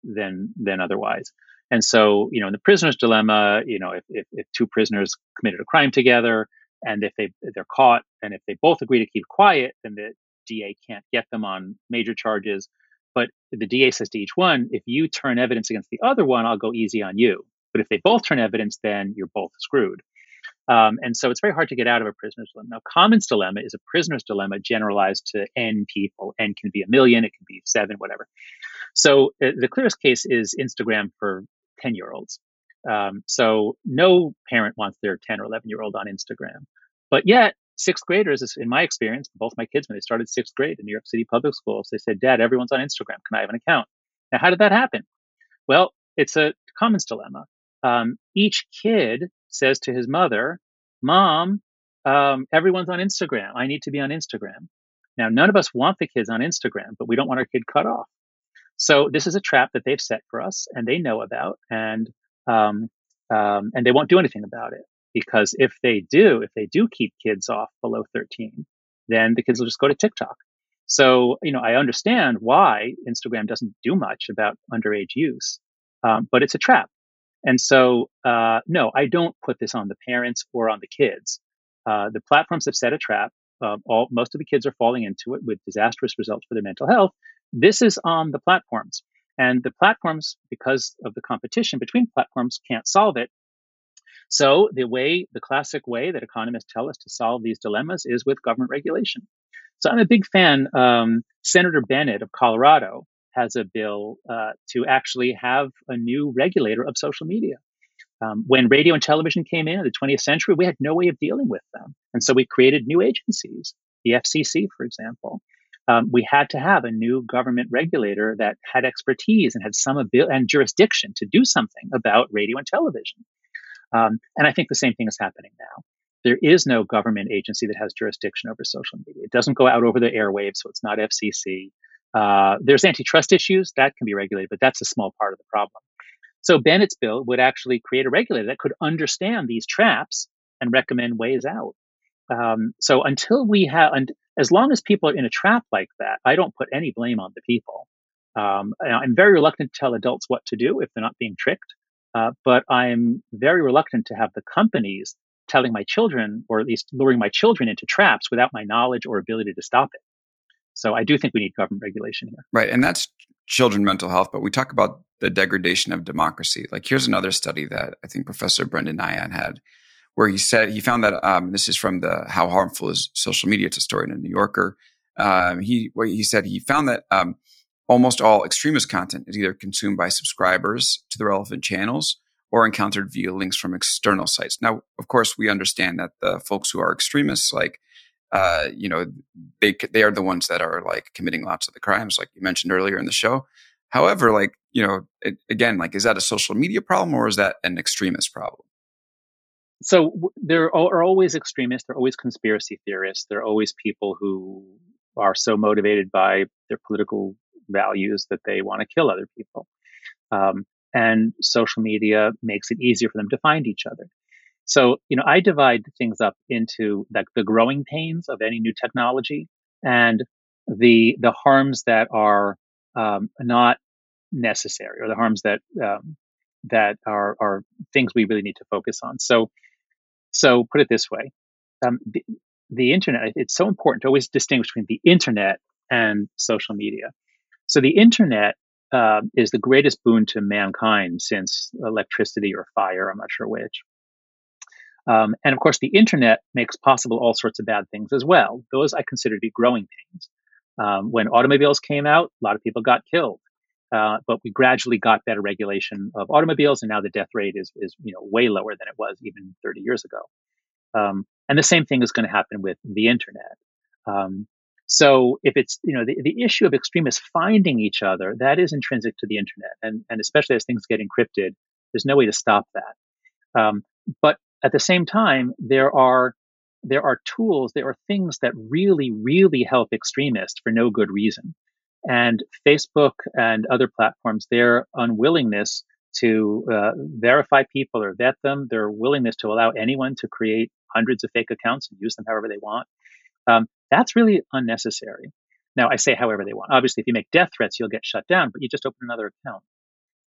than than otherwise. And so, you know, in the prisoner's dilemma, you know, if, if, if two prisoners committed a crime together, and if they they're caught, and if they both agree to keep quiet, then the DA can't get them on major charges. But the DA says to each one, if you turn evidence against the other one, I'll go easy on you. But if they both turn evidence, then you're both screwed. Um, and so it's very hard to get out of a prisoner's dilemma. Now, Commons dilemma is a prisoner's dilemma generalized to n people. N can be a million, it can be seven, whatever. So uh, the clearest case is Instagram for 10 year olds. Um, so no parent wants their 10 or 11 year old on Instagram. But yet, sixth graders, in my experience, both my kids, when they started sixth grade in New York City public schools, they said, Dad, everyone's on Instagram. Can I have an account? Now, how did that happen? Well, it's a Commons dilemma. Um, each kid says to his mother, Mom, um, everyone's on Instagram. I need to be on Instagram. Now, none of us want the kids on Instagram, but we don't want our kid cut off. So this is a trap that they've set for us, and they know about, and um, um, and they won't do anything about it because if they do, if they do keep kids off below 13, then the kids will just go to TikTok. So you know, I understand why Instagram doesn't do much about underage use, um, but it's a trap. And so, uh, no, I don't put this on the parents or on the kids. Uh, the platforms have set a trap. Uh, all most of the kids are falling into it with disastrous results for their mental health. This is on the platforms, and the platforms, because of the competition between platforms, can't solve it. So the way, the classic way that economists tell us to solve these dilemmas is with government regulation. So I'm a big fan. Um, Senator Bennet of Colorado has a bill uh, to actually have a new regulator of social media. Um, when radio and television came in in the 20th century, we had no way of dealing with them. And so we created new agencies, the FCC, for example. Um, we had to have a new government regulator that had expertise and had some ability and jurisdiction to do something about radio and television. Um, and I think the same thing is happening now. There is no government agency that has jurisdiction over social media. It doesn't go out over the airwaves, so it's not FCC. Uh, there's antitrust issues that can be regulated, but that's a small part of the problem. So Bennet's bill would actually create a regulator that could understand these traps and recommend ways out. Um, so until we have, and as long as people are in a trap like that, I don't put any blame on the people. Um, I'm very reluctant to tell adults what to do if they're not being tricked, uh, but I'm very reluctant to have the companies telling my children, or at least luring my children into traps without my knowledge or ability to stop it. So I do think we need government regulation here. Right. And that's children mental health, but we talk about the degradation of democracy. Like here's another study that I think Professor Brendan Nyhan had, where he said he found that um, this is from the How Harmful is Social Media to story in the New Yorker. Um, he he said he found that um, almost all extremist content is either consumed by subscribers to the relevant channels or encountered via links from external sites. Now, of course, we understand that the folks who are extremists, like uh, you know, they they are the ones that are like committing lots of the crimes, like you mentioned earlier in the show. However, like you know, it, again, like is that a social media problem or is that an extremist problem? So there are always extremists. There are always conspiracy theorists. There are always people who are so motivated by their political values that they want to kill other people. Um, and social media makes it easier for them to find each other. So, you know, I divide things up into like the growing pains of any new technology and the the harms that are um, not necessary or the harms that um, that are are things we really need to focus on. So, so put it this way: um, the, the internet. It's so important to always distinguish between the internet and social media. So, the internet uh, is the greatest boon to mankind since electricity or fire. I'm not sure which. Um, and of course, the internet makes possible all sorts of bad things as well. Those I consider to be growing pains. Um, when automobiles came out, a lot of people got killed. Uh, but we gradually got better regulation of automobiles, and now the death rate is, is you know way lower than it was even 30 years ago. Um, and the same thing is going to happen with the internet. Um, so if it's you know the, the issue of extremists finding each other, that is intrinsic to the internet, and and especially as things get encrypted, there's no way to stop that. Um, but at the same time, there are there are tools, there are things that really, really help extremists for no good reason. And Facebook and other platforms, their unwillingness to uh, verify people or vet them, their willingness to allow anyone to create hundreds of fake accounts and use them however they want, um, that's really unnecessary. Now, I say however they want. Obviously, if you make death threats, you'll get shut down, but you just open another account.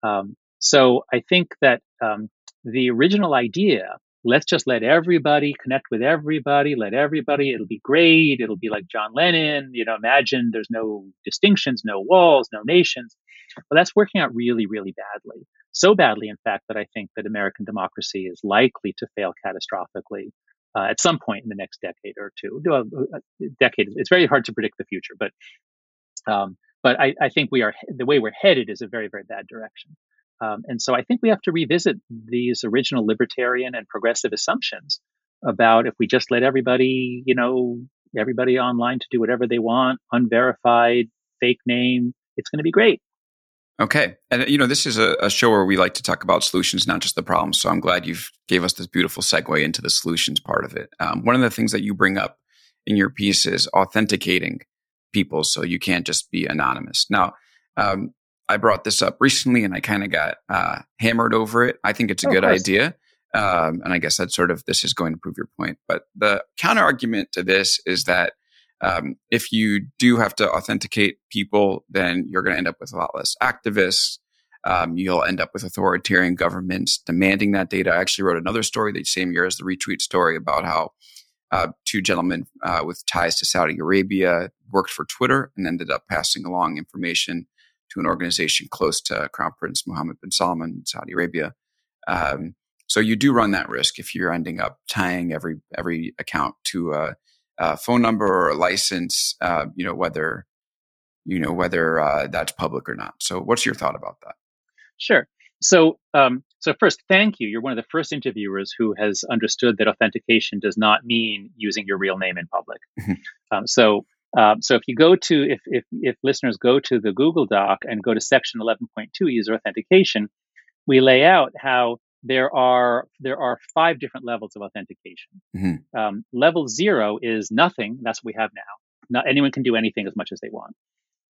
Um, so I think that um, the original idea let's just let everybody connect with everybody let everybody it'll be great it'll be like john lennon you know imagine there's no distinctions no walls no nations well that's working out really really badly so badly in fact that i think that american democracy is likely to fail catastrophically uh, at some point in the next decade or two a uh, decade it's very hard to predict the future but um, but I, I think we are the way we're headed is a very very bad direction um, and so I think we have to revisit these original libertarian and progressive assumptions about if we just let everybody, you know, everybody online to do whatever they want, unverified, fake name, it's going to be great. Okay. And, you know, this is a, a, show where we like to talk about solutions, not just the problems. So I'm glad you've gave us this beautiful segue into the solutions part of it. Um, one of the things that you bring up in your piece is authenticating people so you can't just be anonymous. Now, um, I brought this up recently and I kind of got uh, hammered over it. I think it's a oh, good idea. Um, and I guess that's sort of this is going to prove your point. But the counter argument to this is that um, if you do have to authenticate people, then you're going to end up with a lot less activists. Um, you'll end up with authoritarian governments demanding that data. I actually wrote another story the same year as the retweet story about how uh, two gentlemen uh, with ties to Saudi Arabia worked for Twitter and ended up passing along information to an organization close to Crown Prince Mohammed bin Salman in Saudi Arabia. Um, so you do run that risk if you're ending up tying every every account to a, a phone number or a license. Uh, you know whether you know whether uh, that's public or not. So what's your thought about that? Sure. So um, so first, thank you. You're one of the first interviewers who has understood that authentication does not mean using your real name in public. Mm-hmm. Um, so um, so if you go to if, if if listeners go to the Google Doc and go to section 11.2 user authentication, we lay out how there are there are five different levels of authentication. Mm-hmm. Um, level zero is nothing. That's what we have now. Not anyone can do anything as much as they want.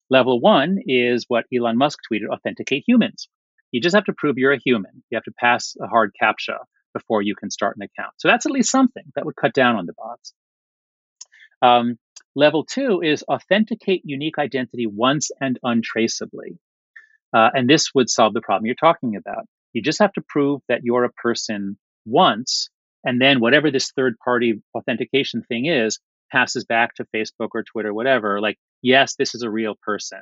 Level one is what Elon Musk tweeted: authenticate humans. You just have to prove you're a human. You have to pass a hard captcha before you can start an account. So that's at least something that would cut down on the bots. Um, Level two is authenticate unique identity once and untraceably. Uh, and this would solve the problem you're talking about. You just have to prove that you're a person once, and then whatever this third party authentication thing is passes back to Facebook or Twitter, whatever. Like, yes, this is a real person.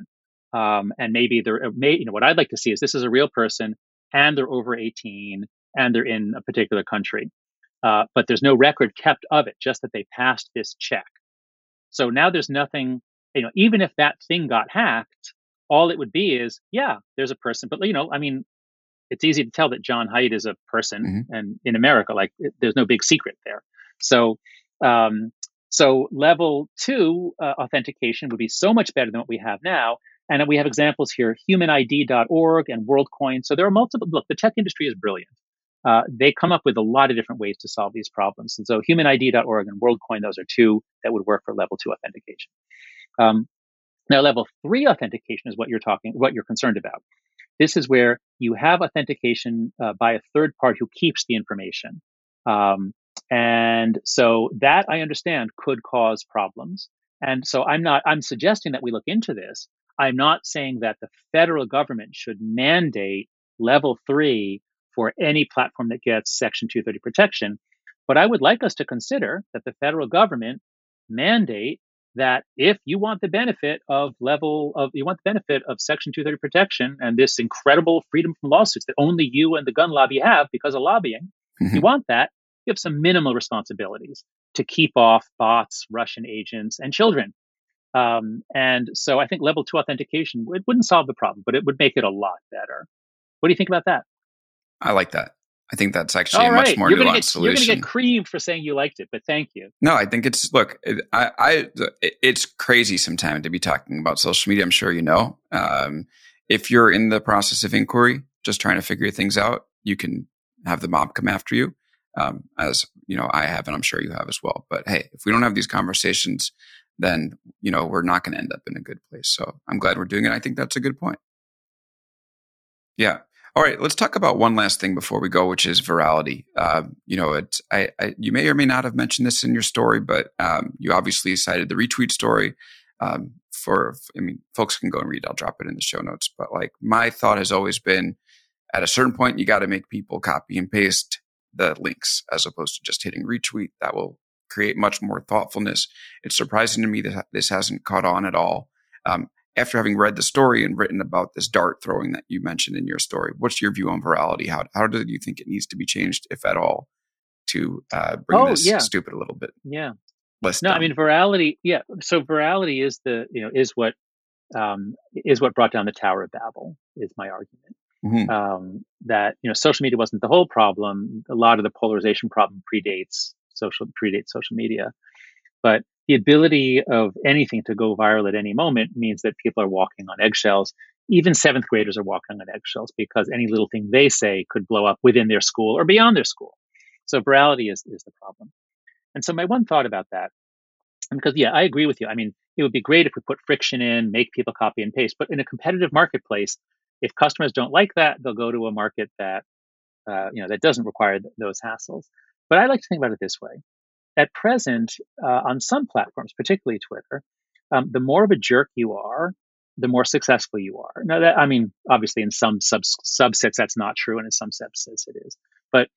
Um, and maybe they're, uh, may, you know, what I'd like to see is this is a real person and they're over 18 and they're in a particular country. Uh, but there's no record kept of it, just that they passed this check. So now there's nothing, you know, even if that thing got hacked, all it would be is, yeah, there's a person. But, you know, I mean, it's easy to tell that John Haidt is a person mm-hmm. and in America, like it, there's no big secret there. So, um, so level two uh, authentication would be so much better than what we have now. And we have examples here, humanid.org and WorldCoin. So there are multiple, look, the tech industry is brilliant uh, they come up with a lot of different ways to solve these problems. And so humanid.org and WorldCoin, those are two that would work for level two authentication. Um, now, level three authentication is what you're talking, what you're concerned about. This is where you have authentication uh, by a third party who keeps the information. Um, and so that I understand could cause problems. And so I'm not, I'm suggesting that we look into this. I'm not saying that the federal government should mandate level three for any platform that gets Section 230 protection. But I would like us to consider that the federal government mandate that if you want the benefit of level of you want the benefit of section 230 protection and this incredible freedom from lawsuits that only you and the gun lobby have because of lobbying mm-hmm. you want that you have some minimal responsibilities to keep off bots russian agents and children um, and so i think level two authentication it wouldn't solve the problem but it would make it a lot better what do you think about that I like that. I think that's actually a much more you're nuanced get, solution. You're going to get creamed for saying you liked it, but thank you. No, I think it's look. I, I it's crazy sometimes to be talking about social media. I'm sure you know. Um, if you're in the process of inquiry, just trying to figure things out, you can have the mob come after you. Um, as you know I have, and I'm sure you have as well. But hey, if we don't have these conversations, then you know we're not going to end up in a good place. So I'm glad we're doing it. I think that's a good point. Yeah. All right, let's talk about one last thing before we go, which is virality. Uh, you know, it, I, I, you may or may not have mentioned this in your story, but um, you obviously cited the retweet story. Um, for, I mean, folks can go and read. I'll drop it in the show notes. But like, my thought has always been, at a certain point, you got to make people copy and paste the links as opposed to just hitting retweet. That will create much more thoughtfulness. It's surprising to me that this hasn't caught on at all. Um, after having read the story and written about this dart throwing that you mentioned in your story, what's your view on virality? How how do you think it needs to be changed, if at all, to uh, bring oh, this yeah. stupid a little bit? Yeah. Less no, dumb? I mean virality. Yeah. So virality is the you know is what um, is what brought down the Tower of Babel. Is my argument. Mhm. Um, that you know social media wasn't the whole problem. A lot of the polarization problem predates social predates social media, but the ability of anything to go viral at any moment means that people are walking on eggshells. Even seventh graders are walking on eggshells because any little thing they say could blow up within their school or beyond their school. So virality is, is the problem. And so my one thought about that, because yeah, I agree with you. I mean, it would be great if we put friction in, make people copy and paste, but in a competitive marketplace, if customers don't like that, they'll go to a market that, uh, you know, that doesn't require th- those hassles. But I like to think about it this way at present, uh, on some platforms, particularly Twitter, um, the more of a jerk you are, the more successful you are. Now, that I mean, obviously, in some sub- subsets that's not true, and in some subsets it is. But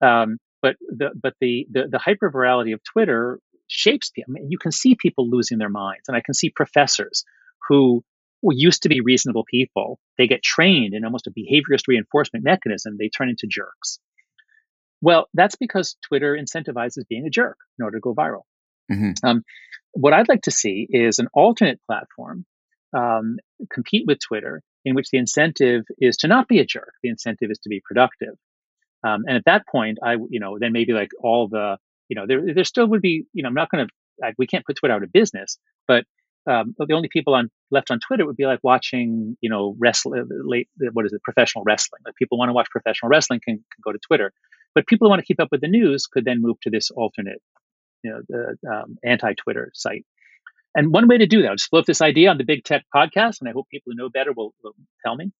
um, but the but the the, the hyper virality of Twitter shapes people. I mean, you can see people losing their minds, and I can see professors who used to be reasonable people. They get trained in almost a behaviorist reinforcement mechanism. They turn into jerks. Well, that's because Twitter incentivizes being a jerk in order to go viral. Mhm. Um, what I'd like to see is an alternate platform um, compete with Twitter in which the incentive is to not be a jerk. The incentive is to be productive. Um, and at that point, I, you know, then maybe like all the, you know, there, there still would be, you know, I'm not going to, like, we can't put Twitter out of business, but um, the only people on left on Twitter would be like watching, you know, wrestling, late, what is it, professional wrestling. Like people want to watch professional wrestling can, can go to Twitter, but people who want to keep up with the news could then move to this alternate, you know, the um, anti-Twitter site. And one way to do that, I'll just float this idea on the Big Tech podcast, and I hope people who know better will, will tell me.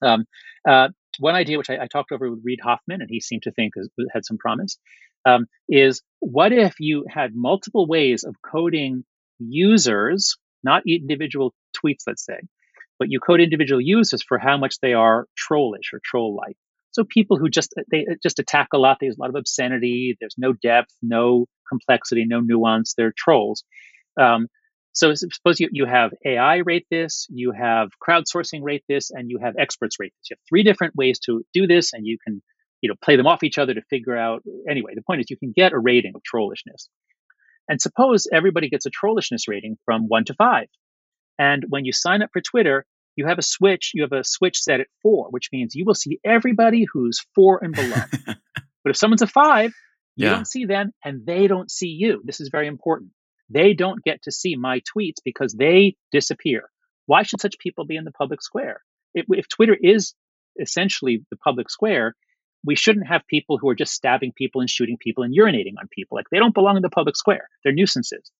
Um, uh, one idea, which I, I talked over with Reid Hoffman, and he seemed to think had some promise, um, is what if you had multiple ways of coding users, not individual tweets, let's say, but you code individual users for how much they are trollish or troll-like. So people who just they just attack a lot. There's a lot of obscenity. There's no depth, no complexity, no nuance. They're trolls. Um, so suppose you, you have AI rate this, you have crowdsourcing rate this, and you have experts rate this. You have three different ways to do this, and you can you know play them off each other to figure out. Anyway, the point is you can get a rating of trollishness. And suppose everybody gets a trollishness rating from one to five. And when you sign up for Twitter, you have a switch, you have a switch set at four, which means you will see everybody who's four and below. but if someone's a five, you Yeah. don't see them and they don't see you. This is very important. They don't get to see my tweets because they disappear. Why should such people be in the public square? If, if Twitter is essentially the public square, we shouldn't have people who are just stabbing people and shooting people and urinating on people. Like they don't belong in the public square. They're nuisances.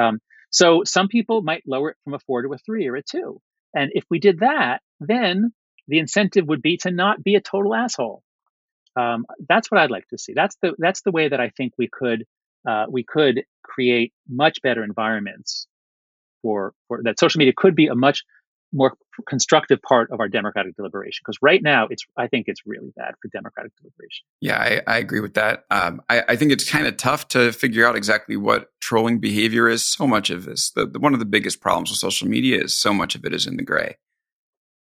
Um, so some people might lower it from a four to a three or a two. And if we did that, then the incentive would be to not be a total asshole. Um, that's what I'd like to see. That's the that's the way that I think we could uh, we could create much better environments for for that. Social media could be a much more constructive part of our democratic deliberation because right now it's I think it's really bad for democratic deliberation. Yeah, I, I agree with that. Um, I, I think it's kind of tough to figure out exactly what trolling behavior is. So much of this, the, the one of the biggest problems with social media is so much of it is in the gray.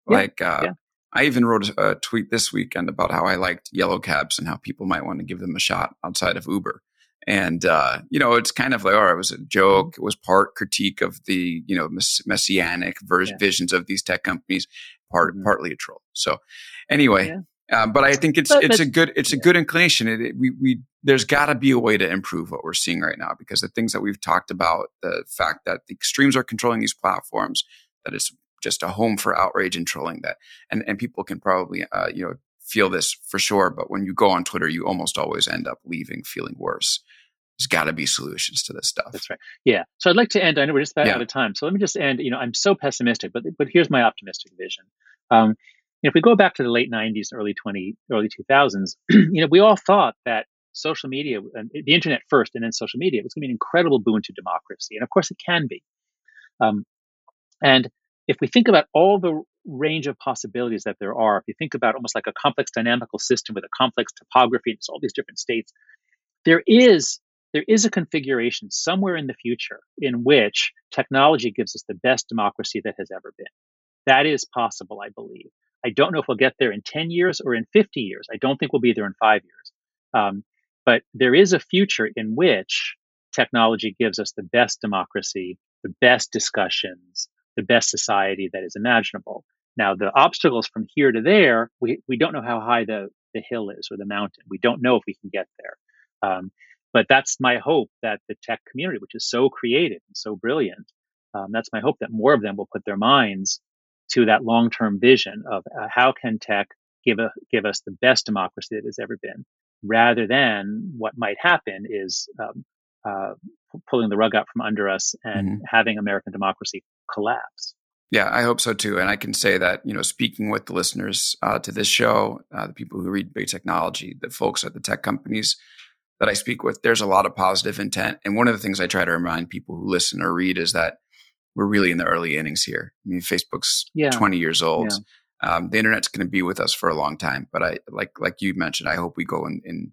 Yeah, Like, uh, yeah. I even wrote a, a tweet this weekend about how I liked yellow cabs and how people might want to give them a shot outside of Uber. And uh, you know, it's kind of like, oh, it was a joke. It was part critique of the you know mess- messianic ver- Yeah. visions of these tech companies, part Mhm. partly a troll. So, anyway, Yeah. uh, but I think it's But- it's but- a good it's a good inclination. It, it- we we there's got to be a way to improve what we're seeing right now because the things that we've talked about, the fact that the extremes are controlling these platforms, that it's just a home for outrage and trolling that, and and people can probably uh, you know feel this for sure, but when you go on Twitter, you almost always end up leaving feeling worse. There's got to be solutions to this stuff. That's right. Yeah. So I'd like to end. I know we're just about yeah. out of time. So let me just end. You know, I'm so pessimistic, but but here's my optimistic vision. Um, if we go back to the late 90s, early 20, early 2000s, you know, we all thought that social media, the internet first, and then social media was going to be an incredible boon to democracy, and of course it can be. Um, and if we think about all the range of possibilities that there are, if you think about almost like a complex dynamical system with a complex topography and all these different states, there is there is a configuration somewhere in the future in which technology gives us the best democracy that has ever been. That is possible, I believe. I don't know if we'll get there in 10 years or in 50 years. I don't think we'll be there in five years. Um, but there is a future in which technology gives us the best democracy, the best discussions, the best society that is imaginable. Now, the obstacles from here to there, we, we don't know how high the, the hill is or the mountain. We don't know if we can get there. Um, but that's my hope that the tech community, which is so creative and so brilliant, um, that's my hope that more of them will put their minds to that long-term vision of uh, how can tech give a, give us the best democracy that has ever been, rather than what might happen is um, uh, pulling the rug out from under us and mm-hmm. having American democracy collapse. Yeah, I hope so too. And I can say that, you know, speaking with the listeners uh, to this show, uh, the people who read big technology, the folks at the tech companies that I speak with, there's a lot of positive intent. And one of the things I try to remind people who listen or read is that we're really in the early innings here. I mean, Facebook's yeah. 20 years old. Yeah. Um, the internet's going to be with us for a long time. But I, like, like you mentioned, I hope we go in, in,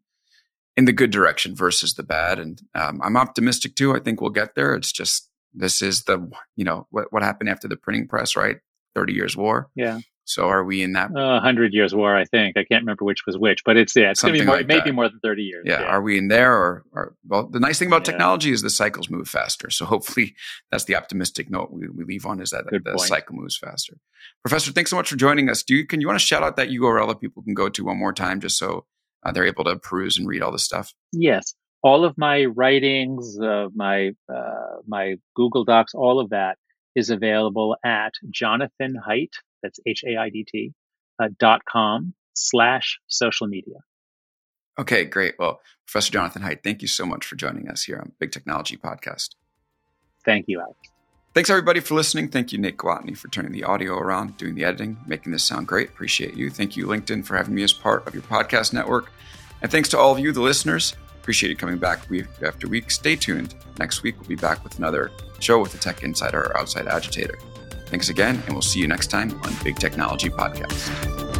in the good direction versus the bad. And um, I'm optimistic too. I think we'll get there. It's just this is the you know what what happened after the printing press, right? Thirty Years War. Yeah. So are we in that? Uh, Hundred Years War, I think. I can't remember which was which, but it's yeah, it's going to be more, like maybe more than thirty years. Yeah. yeah. Are we in there, or, or well, the nice thing about yeah. technology is the cycles move faster. So hopefully, that's the optimistic note we, we leave on is that Good the point. cycle moves faster. Professor, thanks so much for joining us. Do you can you want to shout out that URL that people can go to one more time, just so uh, they're able to peruse and read all this stuff? Yes all of my writings, uh, my uh, my Google Docs, all of that is available at Jonathan Haidt. That's H A I D T uh, dot com slash social media. Okay, great. Well, Professor Jonathan Haidt, thank you so much for joining us here on Big Technology Podcast. Thank you, Alex. Thanks everybody for listening. Thank you, Nick Glotney, for turning the audio around, doing the editing, making this sound great. Appreciate you. Thank you, LinkedIn, for having me as part of your podcast network. And thanks to all of you, the listeners. Appreciate you coming back week after week. Stay tuned. Next week, we'll be back with another show with a tech insider or outside agitator. Thanks again, and we'll see you next time on Big Technology Podcast.